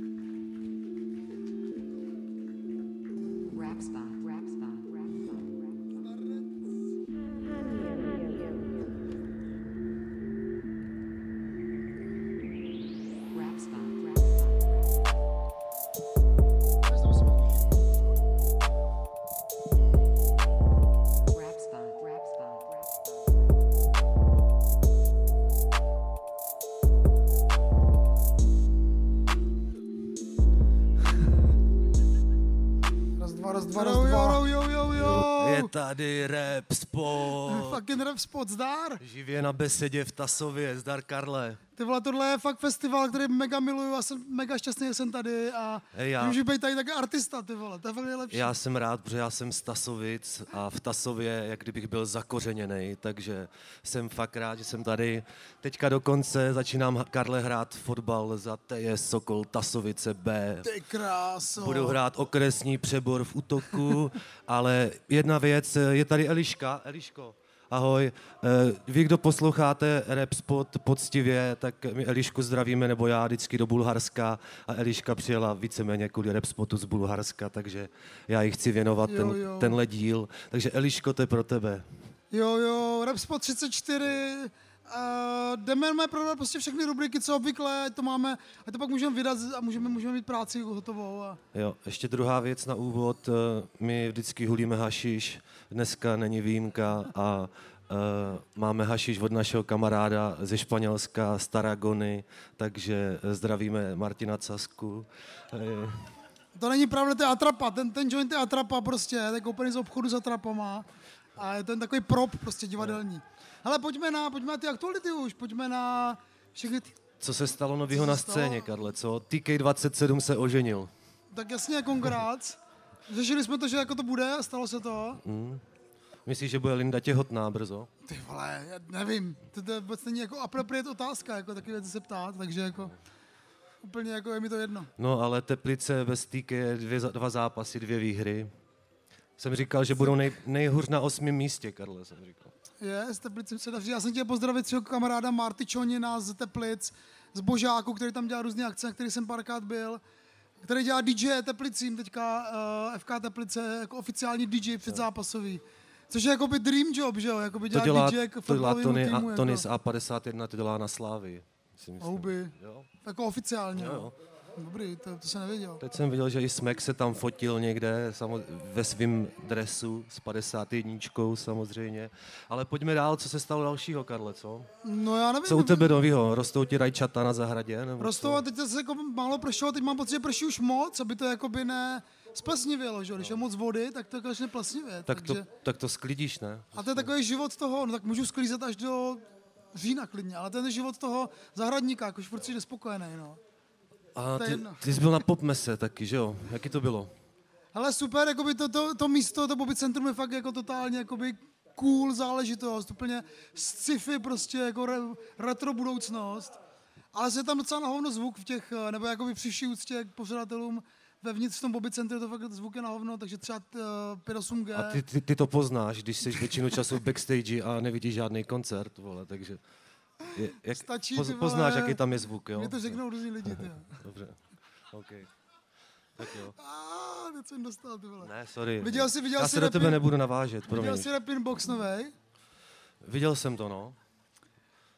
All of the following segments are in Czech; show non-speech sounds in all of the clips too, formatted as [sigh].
Rap spot. Zdar. Živě na besedě v Tasově. Zdar Karle. Ty vole, tohle je fakt festival, který mega miluju a jsem mega šťastný, že jsem tady a Hej, já- můžu být tady taky artista, ty vole, to je fakt nejlepší. Já jsem rád, protože já jsem z Tasovic a v Tasově, jak kdybych byl zakořeněný, takže jsem fakt rád, že jsem tady. Teďka dokonce začínám Karle hrát fotbal za TS Sokol Tasovice B. Ty kráso. Budu hrát okresní přebor v útoku, [laughs] ale jedna věc, je tady Eliška. Eliško, ahoj. Eh, Vy, kdo posloucháte Rap Spot poctivě, tak my Elišku zdravíme, nebo já vždycky do Bulharska a Eliška přijela víceméně kvůli Rap Spotu z Bulharska, takže já jí chci věnovat Jo, ten, jo. tenhle díl. Takže Eliško, to je pro tebe. Jo, jo, rap spot 34, Uh, jdeme prodat prostě všechny rubriky, co obvykle, ať to máme, a to pak můžeme vydat a můžeme, můžeme mít práci hotovou. A... Jo, ještě druhá věc na úvod. eh, My vždycky hulíme hašiš, dneska není výjimka a Uh, máme hašiš od našeho kamaráda ze Španělska, z Taragony, takže zdravíme Martina Casku. Eh, To není pravda, to je atrapa, ten, ten joint je atrapa prostě, to je koupený z obchodu s atrapama a je to takový prop prostě divadelní. Ale pojďme na, pojďme na ty aktuality už, pojďme na všechny ty, Co se stalo se na stalo? scéně, Karle, co? TK27 se oženil. tak jasně kongrát. Řešili jsme to, že jako to bude, a stalo se to. Myslíš, že bude Linda těhotná brzo? Ty vole, já nevím, to, to vůbec není jako appropriate otázka, jako taky věci se ptát, takže jako úplně jako je mi to jedno. No, ale Teplice bez TK je dvě, dva zápasy, dvě výhry. Jsem říkal, že budou nej, nejhůř na osmém místě, Karle, jsem říkal. Je, z Teplic se daří. Já jsem chtěl pozdravit svého kamaráda Marty Čonina z Teplic, z Božáku, který tam dělá různé akce, na který jsem párkrát byl, který dělá DJ Teplicím, teďka uh, FK Teplice, jako oficiální DJ předzápasový. Což je jakoby dream job, že jo? Jakoby To dělat dělá, DJ jako to dělá Tony, týmu, a, Tony jako, z A51, to dělá na Slávy. Houby. Jo. jako oficiálně. Jo, Jo, jo. Dobrý, to, to jsem nevěděl. Teď jsem viděl, že i Smek se tam fotil někde samo, ve svém dresu s 51 samozřejmě. Ale pojďme dál, co se stalo dalšího, Karle, co? No já nevím. Co u tebe novýho? Rostou ti rajčata na zahradě? Nebo Rostou a teď se jako málo pršelo, teď mám pocit, že prší už moc, aby to jakoby ne splesnivělo, že? Když je moc vody, tak to začne plesnivět. Tak to, takže... tak to sklidíš, ne? A to je takový život toho, no tak můžu sklízet až do října klidně, ale ten je život toho zahradníka, jako už furt jsi nespokojený, no. A ty, ty jsi byl na popmese taky, že jo? Jaký to bylo? Ale super, jakoby to, to, to místo, to Bobby Centrum je fakt jako totálně jakoby cool záležitost, úplně sci-fi prostě, jako re, retro budoucnost. Ale je tam docela na hovno zvuk v těch, eh, nebo jakoby při vší úctě k pořadatelům vevnitř v tom Bobby Centru, to fakt zvuk je na hovno, takže třeba uh, 5.8G. A ty, ty, ty to poznáš, když jsi většinu času v backstage a nevidíš žádný koncert, vole, takže... Je, jak, Stačí, poz, poznáš, jaký tam je zvuk, jo? Mě to řeknou různý lidi, ty. [laughs] Dobře, OK. Tak jo. A teď jsem dostal, ty vole. Ne, sorry. Viděl jsi- viděl Já jsi se do tebe nebudu navážet, promiň. Viděl jsi Rapin Box novej? Viděl jsem to, no.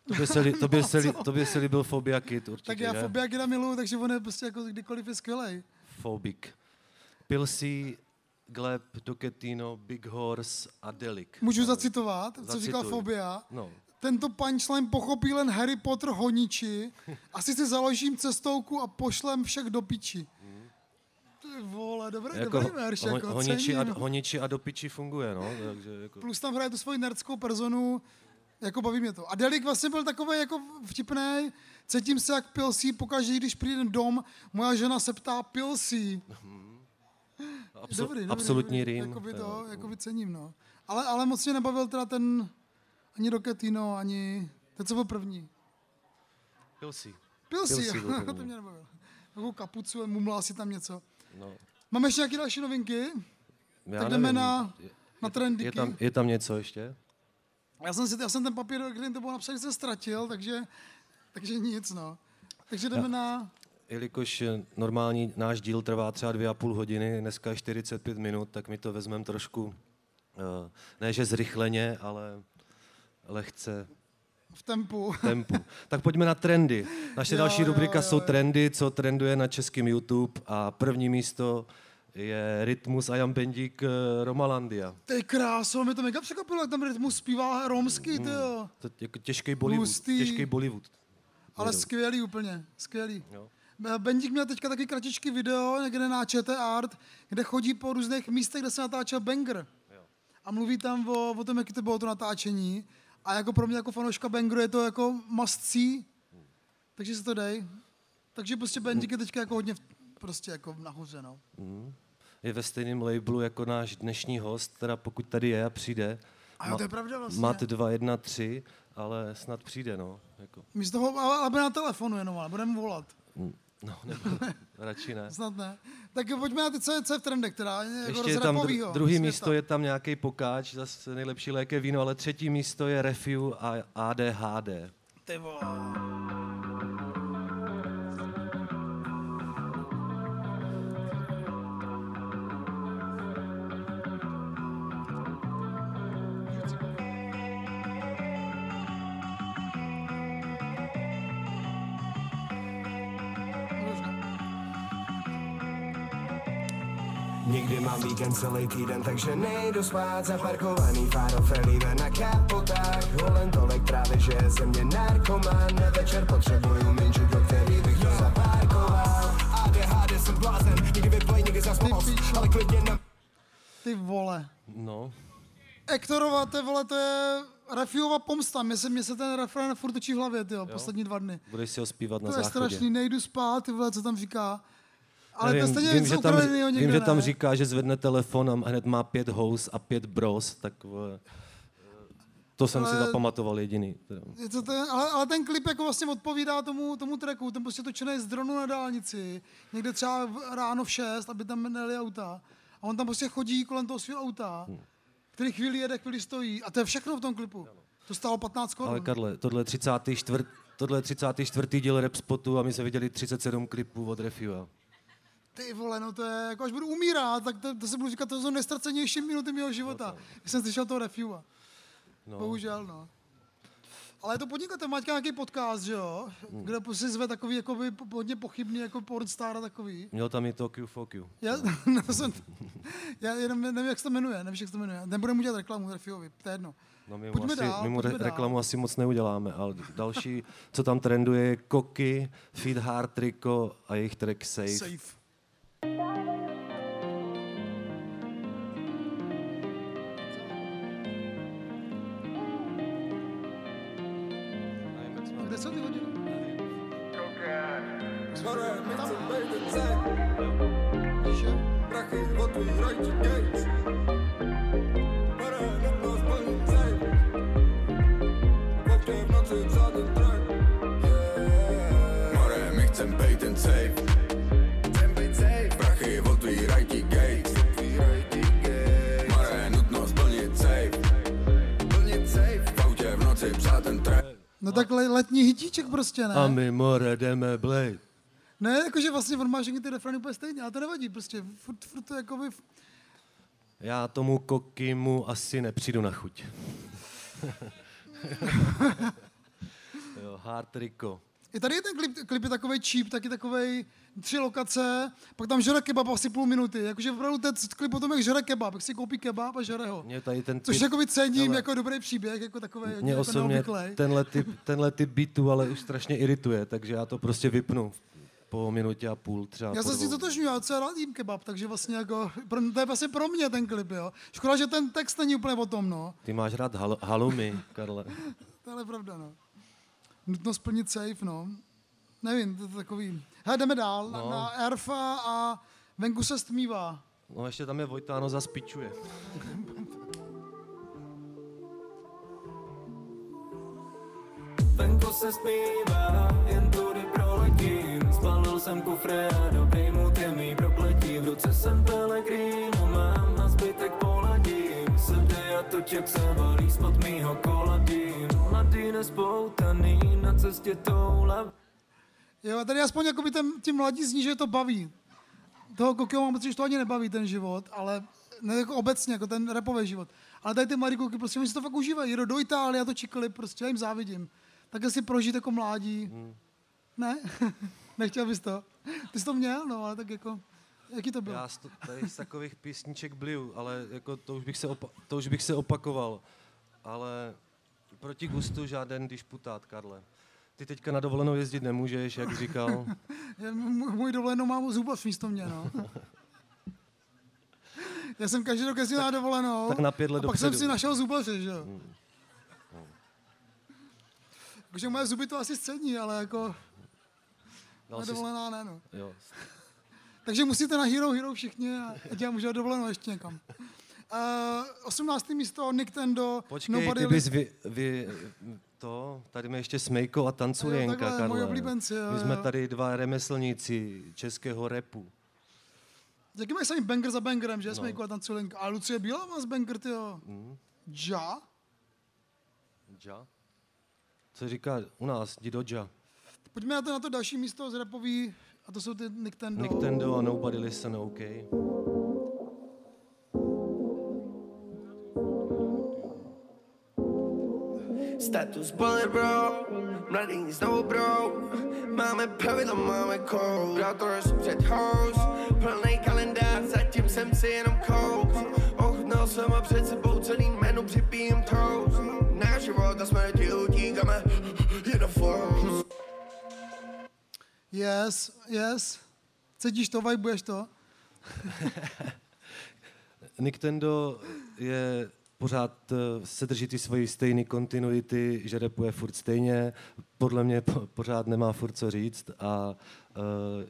Tobě se, li, tobě se, li, tobě se líbil Phobia Kid určitě, Tak já ne? Fobia Kida miluju, takže on je prostě jako kdykoliv je skvělej. Phobik. Pilsy, Gleb, Doketino, Big Horse a Delik. Můžu zacitovat, co Zacituj. říkal Fobia. No. Tento punchline pochopí len Harry Potter honiči. Asi si založím cestouku a pošlem všech do piči. Vole, dobrý, Jako, dobrý verš, ho, jako, honiči, a, cením. honiči a do piči funguje, no. Takže jako, Plus tam hraje tu svoji nerdskou personu, jako baví mě to. A Delik vlastně byl takový jako vtipný, cítím se jak pilsí, pokaždé, když přijde dom, moja žena se ptá pilsí. absol, Dobrý, dobrý, absolutní dobrý. rým. Jakoby to, jakoby cením, no. Ale, ale moc mě nebavil teda ten, ani Roketino, ani, ten co byl první. Pilsy. Pilsí, Pilsí [laughs] byl to mě nebavil. Takovou kapucu, mumlá si tam něco. No. Máme ještě nějaké další novinky? Já tak jdeme nevím. na, Je- na je, trendiky. tam, je tam něco ještě? Já jsem, si, já jsem ten papír, který to bylo napsaný, jsem ztratil, takže, takže nic, no. Takže jdeme na... jelikož eh, normální náš díl trvá třeba dvě a půl hodiny, dneska je 45 minut, tak my to vezmeme trošku, eh, ne že zrychleně, ale lehce V tempu. tempu. Tak pojďme na trendy. Naše Jo, další jo, rubrika jo, jsou jo. trendy, co trenduje na českém YouTube a první místo je Rytmus a Jan Bendík eh, Romalandia. Ty kráso, mě to mega překvapilo, jak tam rytmus zpívá romsky, jo. To je jako těžký Bollywood. Hustý. Těžký Bollywood. Ale skvělý úplně, skvělý. Jo. Bendik měl teďka taky kratičký video někde na ČT Art, kde chodí po různých místech, kde se natáčel banger. A mluví tam o, o tom, jaký to bylo to natáčení. A jako pro mě jako fanouška bangeru je to jako must see. Takže se to dej. Takže prostě Bendik je teďka jako hodně prostě jako nahoře, no. Je ve stejném labelu jako náš dnešní host, teda pokud tady je a přijde. A jo, to je pravda vlastně. Mat 2, 1, 3, ale snad přijde, no. Jako, Místo toho, ale, ale na telefonu jenom, ale budeme volat. No, nebo, [laughs] radši ne. Snad ne. Tak pojďme na ty, co je, co je v trendech, teda. Jako Ještě je tam dru- druhý světa. místo, je tam nějaký pokáč, zase nejlepší lék je víno, ale třetí místo je Refiu a ADHD. Ty vole. Mám víkend celý týden, takže nejdu spát Zaparkovaný fáro Felive na kapotách Holen tolik právě, že je ze mě narkoman Na večer potřebuju minžu, do který bych to zaparkoval ADHD jsem blázen, někdy vyplej, někdy zas moc Ale klidně na Ty vole. No, Ektorova, ty vole, to je Refiova pomsta. Mně se, mně se ten refrén furt točí v hlavě, ty jo, poslední dva dny. budeš si ho zpívat na To je záchodě. strašný, nejdu spát, ty vole, co tam říká. Ale Nevím, to stejně vím, že tam, vím, že tam říká, že zvedne telefon a hned má pět house a pět bros, tak to jsem si Ale- zapamatoval jediný. Je to ten, ale, ale, ten klip jako vlastně odpovídá tomu, tomu tracku, ten prostě točený z dronu na dálnici, někde třeba ráno v 6, aby tam nejeli auta. A on tam prostě chodí kolem toho svého auta, Hmm. který chvíli jede, chvíli stojí. A to je všechno v tom klipu. To stálo 15 korun. Ale Karle, tohle je 34. Tohle je 34. díl rap spotu a my jsme viděli 37 klipů od Refua. Ty vole, no to je, jako až budu umírat, tak to, to se budu říkat, to jsou nejstracenější minuty mého života. Když jsem slyšel toho Refua. No. Bohužel, no. Ale je to podnikatel, máte nějaký podcast, že jo? Hmm. Kde si zve takový jakoby, po- hodně pochybný jako pornstar a takový. Měl tam i Tokyo Fuck You. Já, [laughs] no. jsem, já jenom nevím, jak se to jmenuje, nevím, jak se to jmenuje. Nebudeme udělat reklamu Refiovi, to je jedno. No my mu, Pojďme asi, dál, my mu re- dál. reklamu asi moc neuděláme, ale další, co tam trenduje, je Koky, Feed Hard Rico a jejich track Safe. Safe. Víš, jo? More, my chcem bejt ten safe. Prachy, otvíraj ti gate. More, nutno splnit safe. V autě v noci psát ten track. No tak le- letní hitíček prostě, ne? A my more jdeme blade. Ne, jakože vlastně on má všechny ty refrény úplně stejně, ale to nevadí, prostě furt, furt to jakoby... Já tomu Kokimu asi nepřijdu na chuť. [laughs] jo, Hard Rico. I tady je ten klip, klip je takový cheap, taky takový tři lokace, pak tam žere kebab asi půl minuty. Jakože opravdu ten klip o tom, jak žere kebab, jak si koupí kebab a žere ho. Mě tady ten Což typ- jakoby cením Hele. jako dobrý příběh, jako takový Mě jako osobně tenhle typ, tenhle typ beatu ale už strašně irituje, takže já to prostě vypnu po minutě a půl třeba. Já se s tím totožňuji, já co rád jím kebab, takže vlastně jako, pro, to je vlastně pro mě ten klip, jo. Škoda, že ten text není úplně o tom, no. Ty máš rád hal- halumy, Karle. [laughs] To je pravda, no. Nutno splnit safe, no. Nevím, to je takový. Hele, jdeme dál, no. Na Erfa a venku se stmívá. No ještě tam je Vojtáno zaspičuje. Venku se zpívá, jen tudy jsem kufre a dobrý mu je mý prokletí V ruce jsem Pellegrino, mám na zbytek poladím Srdy a toček se valí spod mýho koladím Mladý nespoutaný na cestě toula Jo, a tady aspoň jakoby ten, ti mladí zní, že je to baví. Toho Kokio mám pocit, že to ani nebaví ten život, ale ne jako obecně, jako ten repový život. Ale tady ty mladí kluky, prostě oni si to fakt užívají. Jedou do Itálie a točí klip, prostě já jim závidím. Tak si prožít jako mládí. Hmm. Ne? [laughs] Nechtěl bys to? Ty jsi to měl, no, ale tak jako, jaký to bylo? Já z to, tady z takových písniček bliju, ale jako to už bych se, opa- to už bych se opakoval. Ale proti gustu žádný disputát, Karle. Ty teďka na dovolenou jezdit nemůžeš, jak říkal. [laughs] Já, můj, dovolenou mám zubař místo mě, no. Já jsem každý rok jezdil na dovolenou. tak na pět let a pak jsem dopředu. si našel zubaře, že jo. Takže moje zuby to asi scení, ale jako Dal na jsi- dovolená ne, no. jo. [laughs] Takže musíte na Hero Hero všichni a já můžu dovolenou ještě někam. Uh, 18. místo Nintendo. Počkej, Nobody ty bys vy, vy, to, tady máme ještě Smejko a Tancujenka, takhle, Karle. oblíbenci, jo, My jsme jo. tady dva remeslníci českého repu. Jaký mají sami banger za bangerem, že? No. Jsme jako tam culenka. A Lucie Bílá má z banger, tyjo. Mm. Ja? Ja? Co říká u nás, Didoja? Pojďme na to, na to další místo z repový, a to jsou ty Nintendo. Nintendo a Nobody Listen, OK. Status bullet bro, mladý znovu bro Máme pravidla, máme kód. Brators před house, plný kalendář Zatím jsem si jenom coach Ochutnal jsem a před sebou celý menu připijím toast. Náš život a smrti Yes, yes. Cítíš to, vibuješ to? [laughs] Nintendo je pořád eh, se drží ty svoji stejné kontinuity, že repuje furt stejně, podle mě po, pořád nemá furt co říct a uh,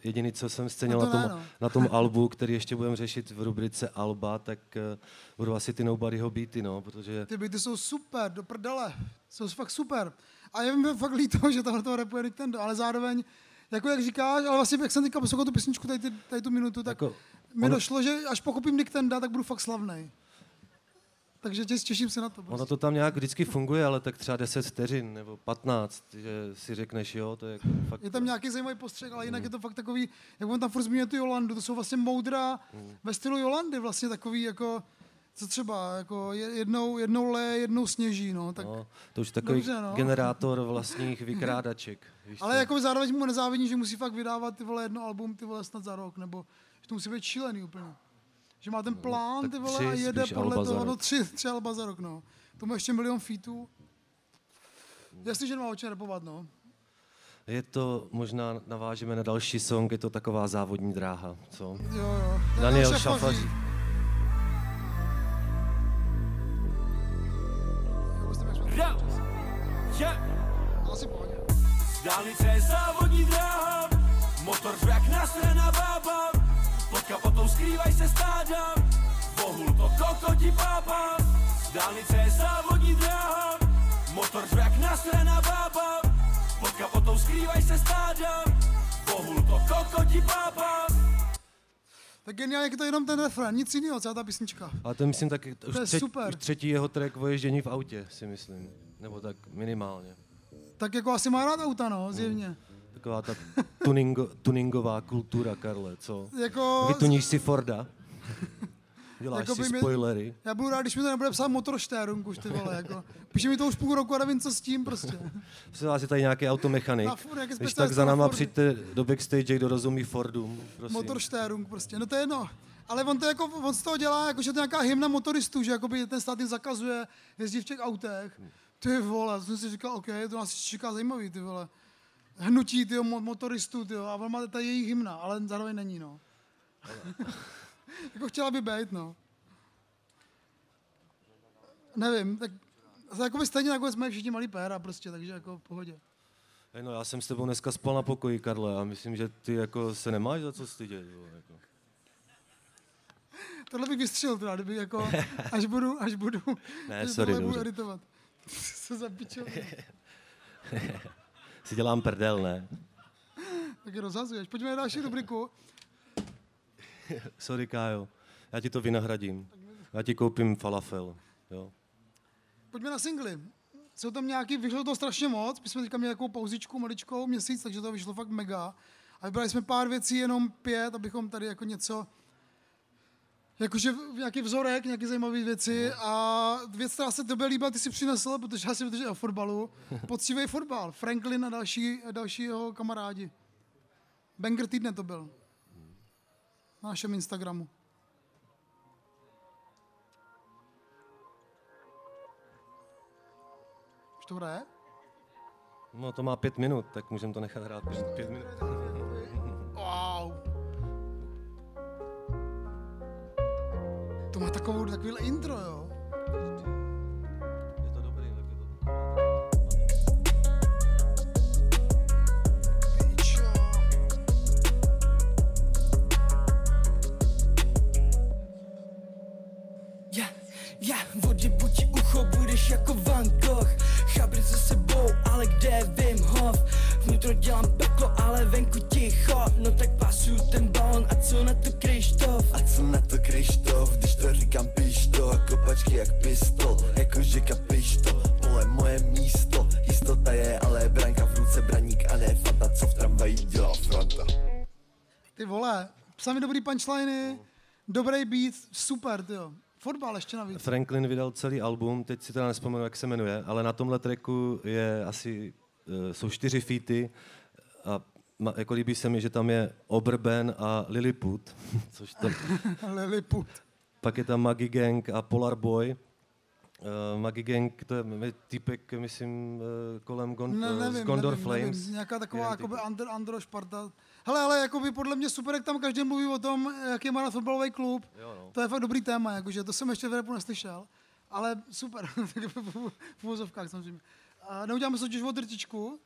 jediný, co jsem scenil No na to tom, ne, no. na tom [laughs] albu, který ještě budeme řešit v rubrice Alba, tak uh, budou asi ty Nobodyho beaty, no, protože Ty byty jsou super, do prdele. Jsou fakt super. A je mi fakt líto, [laughs] že tohle toho repuje Nintendo, ale zároveň, jako jak říkáš, ale vlastně jak jsem teďka poslouchal tu písničku, tady, tady tu minutu, tak Jako, mi ono- došlo, že až pochopím Nintendo, tak budu fakt slavný. Takže tě, těším se na to. ono Prostě. to tam nějak vždycky funguje, ale tak třeba 10 vteřin nebo 15, že si řekneš, jo, to je jako fakt... Je tam nějaký zajímavý postřeh, ale jinak je to fakt takový, jak on tam furt zmiňuje tu Jolandu, to jsou vlastně moudra ve stylu Jolandy, vlastně takový jako, co třeba, jako je- jednou, jednou le, jednou sněží, no, tak, No, to už takový Dobře, no. generátor vlastních vykrádaček. Víš ale co? jako zároveň mu nezávidí, že musí fakt vydávat ty vole jedno album, ty vole snad za rok, nebo že to musí být šílený úplně. Že má ten plán, No, ty vole, a jede podle alba toho, no tři, tři alba za rok, no. To má ještě milion featů. Jasně, že nemá o čem repovat, no. Je to, možná navážeme na další song, je to taková závodní dráha, co? Jo, jo. Daniel Šafaří. Je závodní dráha, motor jak nasraná bába, pod kapotou skrývaj se stáda, bohul to kokoti pápa. Dálnice je závodní dráha, motor jak nasraná bába, pod kapotou skrývaj se stáda, bohul to kokoti pápa. Tak geniálně, jak je to jenom ten refrén, nic jiného, celá ta písnička. Ale to myslím taky, už, je třetí, super. už třetí jeho track o ježdění v autě, si myslím. Nebo tak minimálně. Tak jako asi má rád auta, no, zjevně. Taková ta tuningo, tuningová kultura, Karle, co? Jako, Vytuníš si Forda, [laughs] děláš Jako si mě- spoilery. já budu rád, když mi to nebude psát motorštérung už, ty vole, jako. Píše mi to už půl roku a nevím, co s tím prostě. [laughs] Prosím vás, je tady nějaký automechanik. Na Ford, Když tak za náma Fordy. přijďte do backstage, kdo rozumí Fordům, prosím. Motorštérung prostě, no to je jedno. Ale on to jako, on z toho dělá, jako, že to je nějaká hymna motoristů, že jakoby ten stát jim zakazuje jezdit v těch autech. Ty vole, jsem si říkal, OK, to nás čeká zajímavý, ty vole. Hnutí, ty motoristů, ty a on má ta jejich hymna, ale zároveň není, no. [laughs] jako chtěla by být, no. Nevím, tak to jakoby stejně nakonec mají všichni malý péra prostě, takže jako v pohodě. Hej, no, já jsem s tebou dneska spal na pokoji, Karle, a myslím, že ty jako se nemáš za co stydět. Jo, jako. Tohle bych vystřelil teda, kdyby jako, až budu, až budu, Ne, [laughs] až sorry, budu editovat. [laughs] Se zapičil. [laughs] Si dělám prdel, ne? Tak je rozhazuješ. Pojďme na další rubriku. [laughs] Sorry, Kájo. Já ti to vynahradím. Já ti koupím falafel. Jo. Pojďme na singly. Jsou tam nějaký, vyšlo to strašně moc, my jsme teďka měli takovou pauzičku maličkou, měsíc, takže to vyšlo fakt mega. A vybrali jsme pár věcí, jenom pět, abychom tady jako něco, jakože nějaký vzorek, nějaké zajímavé věci a věc, která se tebe líbila, ty si přinesl, protože já si protože o fotbalu, [laughs] poctivý fotbal, Franklin a další, další jeho kamarádi. Banger týdne to byl. Na našem Instagramu. Už to hraje? No to má pět minut, tak můžeme to nechat hrát pět minut. To má takovou, takový intro, jo. Ja, vody buď ucho, budeš jako Van Gogh Chabry za sebou, ale kde je Wim Hof? Vnitro dělám peklo, ale venku ticho No tak pasuju ten balon a co na to Krištof? A co na to Krištof, když to říkám píš to Kopačky jak pistol, jako že kapíš to Pole moje místo, jistota je ale branka v ruce braník A ne fanta, co v tramvaji dělá fronta Ty vole, sami dobrý punchliny, dobrý beat, super, ty jo. Fotbal ještě navíc. Franklin vydal celý album, teď si teda nespomenu, jak se jmenuje, ale na tomhle tracku je asi, uh, jsou čtyři featy a jako líbí se mi, že tam je Oberben a Lilliput, [laughs] což to, [laughs] Lilliput. pak je tam Maggie Gang a Polar Boy. Uh, Maggie Gang, to je týpek, myslím, uh, kolem Gon, Ne, uh, nevím, z Gondor nevím, Flames. nevím, nějaká taková Jiný jakoby under, Andro Šparta. Hele, ale jakoby podle mě super, jak tam každý mluví o tom, jaký má na fotbalový klub. Jo, no. To je fakt dobrý téma, jakože to jsem ještě v repu neslyšel. Ale super, [laughs] v- úvozovkách samozřejmě. A neuděláme soutěž o drtičku.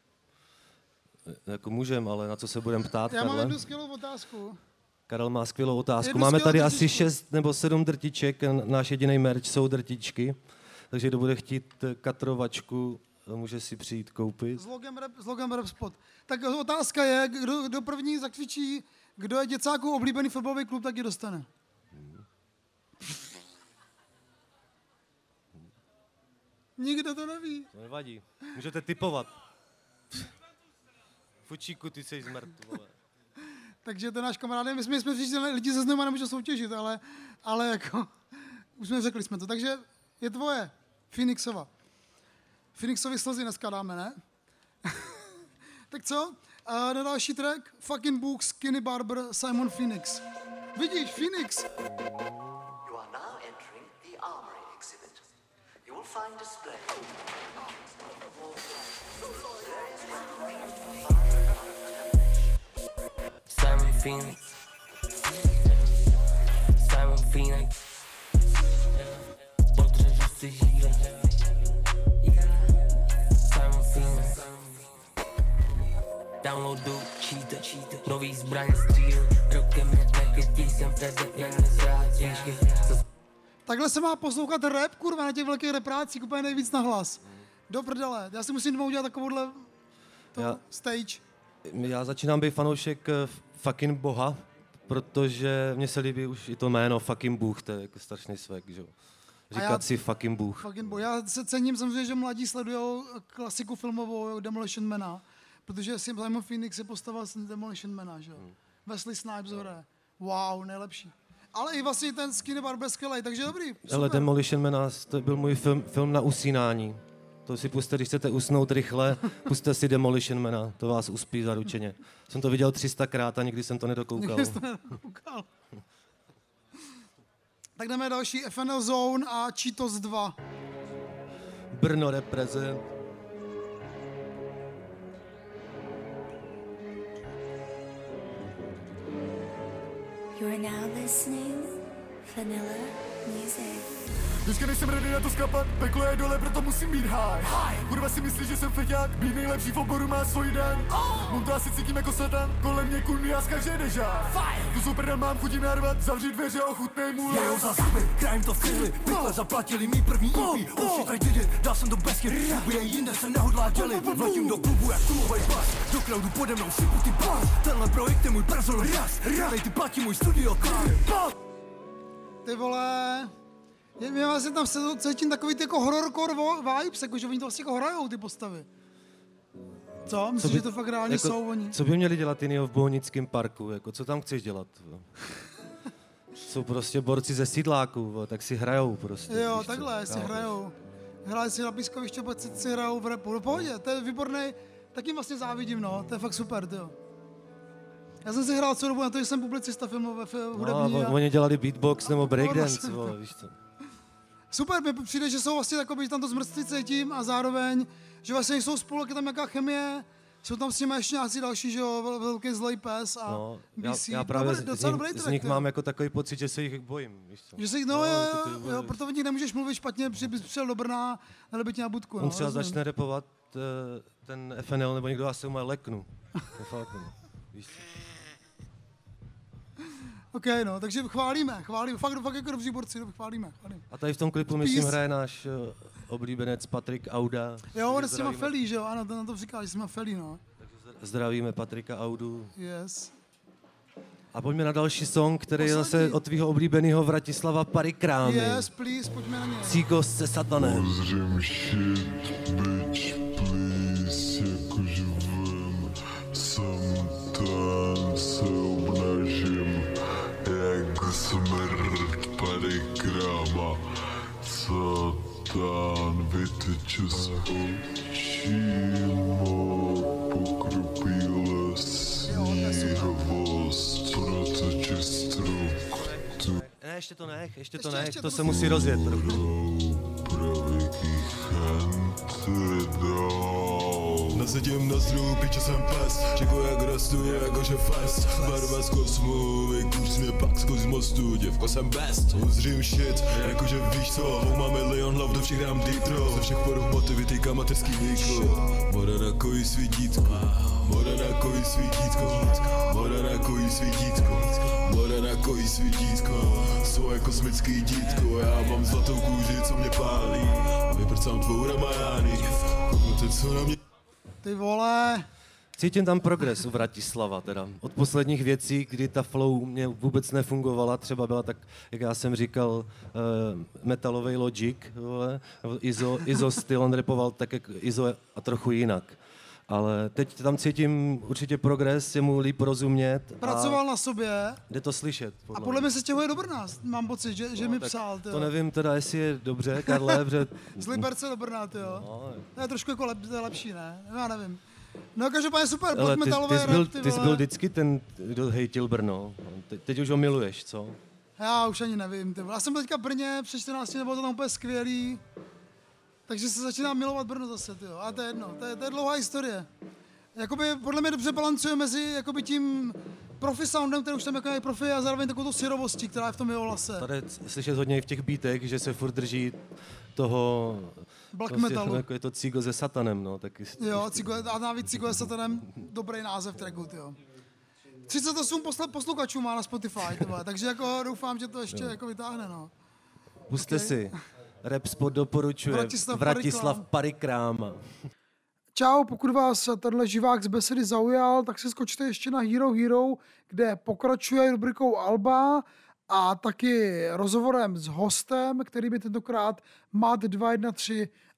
Jako můžem, ale na co se budeme ptát, Já mám Karle? jednu skvělou otázku. Karel má skvělou otázku. Jednu Máme tady asi drtičku. šest nebo sedm drtiček. Náš jediný merch jsou drtičky. Takže kdo bude chtít eh, katrovačku, eh, může si přijít koupit. S logem rap, s logem rap spot. Tak otázka je, kdo, kdo první zakřičí, kdo je děcáků oblíbený fotbalový klub, tak ji dostane. Nikdo to neví. To nevadí. Můžete typovat. Fučíku, ty jsi zmrt. Takže to je náš kamarád. My jsme, jsme přišli, lidi se znova nemůžou soutěžit, ale, ale jako, už jsme řekli jsme to. Takže je tvoje, Phoenixova. Phoenixovi slzy dneska dáme, ne? [laughs] tak co? A na další track, Fucking Book, Skinny Barber, Simon Phoenix. Vidíš, Phoenix. You are now entering the armory exhibit. You will find display. Simon Phoenix Simon Phoenix Potřebuji si Downloadu cheater, cheater Nový zbraně stříl Rokem je nekrytí jsem tebe Jak nezrátíš Takhle se má poslouchat rap, kurva, na těch velkých reprácích, úplně nejvíc na hlas. Do prdele. Já si musím doma udělat takovouhle to Já- stage. Já začínám být fanoušek eh, fucking boha, protože mně se líbí už i to jméno fucking Bůh, to je jako strašný svek, že jo. A já- Říkat si fucking Bůh. Fucking boy. Já se cením samozřejmě, že mladí sledují klasiku filmovou Demolition Mana, protože Simon Phoenix je postava z Demolition Mana, že jo. Hmm. Wesley Snipes hraje. Wow, nejlepší. Ale i vlastně ten Skinny Barber skvělej, takže dobrý. Super. Ale Demolition Man, to byl můj film, film na usínání. To si puste, když chcete usnout rychle, [laughs] puste si Demolition Mana, to vás uspí zaručeně. Jsem to viděl 300krát a nikdy jsem to nedokoukal. Nikdy jsi to nekoukal. tak jdeme další FNL Zone a Cheetos 2. Brno reprezent. You are now listening Vanilla Music. Vždycky nejsem ready na to skapat, peklo je dole, proto musím být high. Kurva si myslí, že jsem feťák, být nejlepší v oboru má svůj den. Mám to asi cítím jako satan, kolem mě kuny a z každé dežá. Tu super mám chutí narvat, zavřít dveře, ochutnej mu les. Jo, za zuby, krajem to chvíli, pekle zaplatili mi první EP, oh I did it, dal jsem to bez chyb, bude jinde se nehodlá dělit, vletím do klubu jak klumovej bas, do crowdu pode mnou sypu ty bas, tenhle projekt je můj personal ras, reality platí můj studio, klavy, Ty vole, já vlastně tam se cítím takový ty jako horrorcore vibes, jako že oni to vlastně jako hrajou ty postavy. Co? Myslíš, že to fakt reálně jako, jsou oni? Co by měli dělat jinýho v Bohunickém parku? Jako, co tam chceš dělat? [laughs] Jsou prostě borci ze sídláků, tak si hrajou prostě. Jo, víš co? takhle, si Jo. hrajou. Hráli si na pískoviště, pak si, si hrajou v repu. No pohodě, to je výborný, tak jim vlastně závidím, no, to je fakt super, jo. Já jsem si hrál celou dobu na to, že jsem publicista filmové, fi- No, a hudební. on- a... oni dělali beatbox nebo breakdance, vlastně. vole, víš co? Super, mi přijde, že jsou vlastně takový, že tam to zmrství cítím a zároveň, že vlastně jsou spolu, jak je tam nějaká chemie, jsou tam s nimi ještě nějací další, že jo, vel- velký zlej pes a No, já, BC. já právě Dobrý, z, z, nich, dobrý z track, nich jo. mám jako takový pocit, že se jich bojím, víš co? Že si, no, No, jo, ty- jo, jo, proto od nich nemůžeš mluvit špatně, protože bys přijel do Brna, ale by tě na budku. On no, třeba rozumím. začne repovat eh, ten FNL nebo někdo, já se mu leknu. To no. Víš co? OK, no, takže chválíme, chválíme, fakt, fakt jako dobří borci, no, chválíme, chválíme. A tady v tom klipu, myslím, Peace. hraje náš eh, oblíbenec Patrik Auda. Jo, on s těma Felí, že jo, ano, to na to říkal, že s těma Felí, no. Zdravíme Patrika Audu. Yes. A pojďme na další song, který je zase od tvýho oblíbeného Vratislava Parikrámy. Yes, please, pojďme na ně. Cíkos se satanem. Pozřím shit, bitch, Ne, ještě to nech, ještě to Ještě, nech, ještě, to to se musí- musí rozjet. Trochu. Nasadím na zdrou, piče jsem pes. Čeku jak rostu, je jakože fest. Barva z kosmu, vykuř mě pak z mostu. Děvko jsem best, uzřím shit Jakože víš co, má milion hlav, do všech dám throat Ze všech poruch motivy týká materský výklo Moda na koji svítítko. Moda na koji svítítko. Moda na koji svítítko. Moda na koji svítítko. Svoje kosmický dítko. Já mám zlatou kůži, co mě pálí. A vyprcám tvou ramajány. Kouknete, co na mě Ty vole, Cítím tam progres u Vratislava teda. Od posledních věcí, kdy ta flow mě vůbec nefungovala, třeba byla tak, jak já jsem říkal, uh, metalový Logic, vole, Izo, Izo styl, on repoval tak jak Izo a trochu jinak. Ale teď tam cítím určitě progres, je mu líp rozumět. pracoval na sobě jde to slyšet. a podle mě se stěhuje do Brna, mám pocit, že, že mi No, tak psal, ty To nevím teda, jestli je dobře, Karle, protože... [laughs] Z Liberce do Brna, jo. No, To je trošku jako lep, to je lepší, ne? Já nevím. No každopádně super, Ale ty, ty, jsi byl, ty ty jsi byl vždycky ten, kdo hejtil Brno. Te, teď už ho miluješ, co? Já už ani nevím, ty. Já jsem byl teďka v Brně, před 14 nebo to tam úplně skvělý. Takže se začínám milovat Brno zase, ty jo. A to je jedno, to je, to je dlouhá historie. Jakoby podle mě dobře balancuje mezi jakoby tím profi soundem, který už tam jako je profi a zároveň takovou syrovostí, která je v tom jeho hlase. Tady slyšet hodně i v těch beatech, že se furt drží toho... Black metalu. [laughs] Jako je to Cigo se satanem, no. Tak, Jo, Cigo, a navíc Cigo je satanem dobrý název tracku, ty jo. 38 posle, posluchačů má na Spotify, ty vole, takže jako doufám, že to ještě Jo. jako vytáhne, no. Puste si. [laughs] Rap spot doporučuje. Vratislav Vratislav Parikrám. Parikráma. Čau, pokud vás tenhle živák z besedy zaujal, tak si skočte ještě na Hero Hero, kde pokračuje rubrikou Alba a taky rozhovorem s hostem, který by tentokrát Mat 213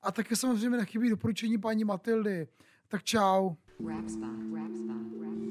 a taky samozřejmě nechybí doporučení paní Matildy. Tak čau. Rap spot, rap spot, rap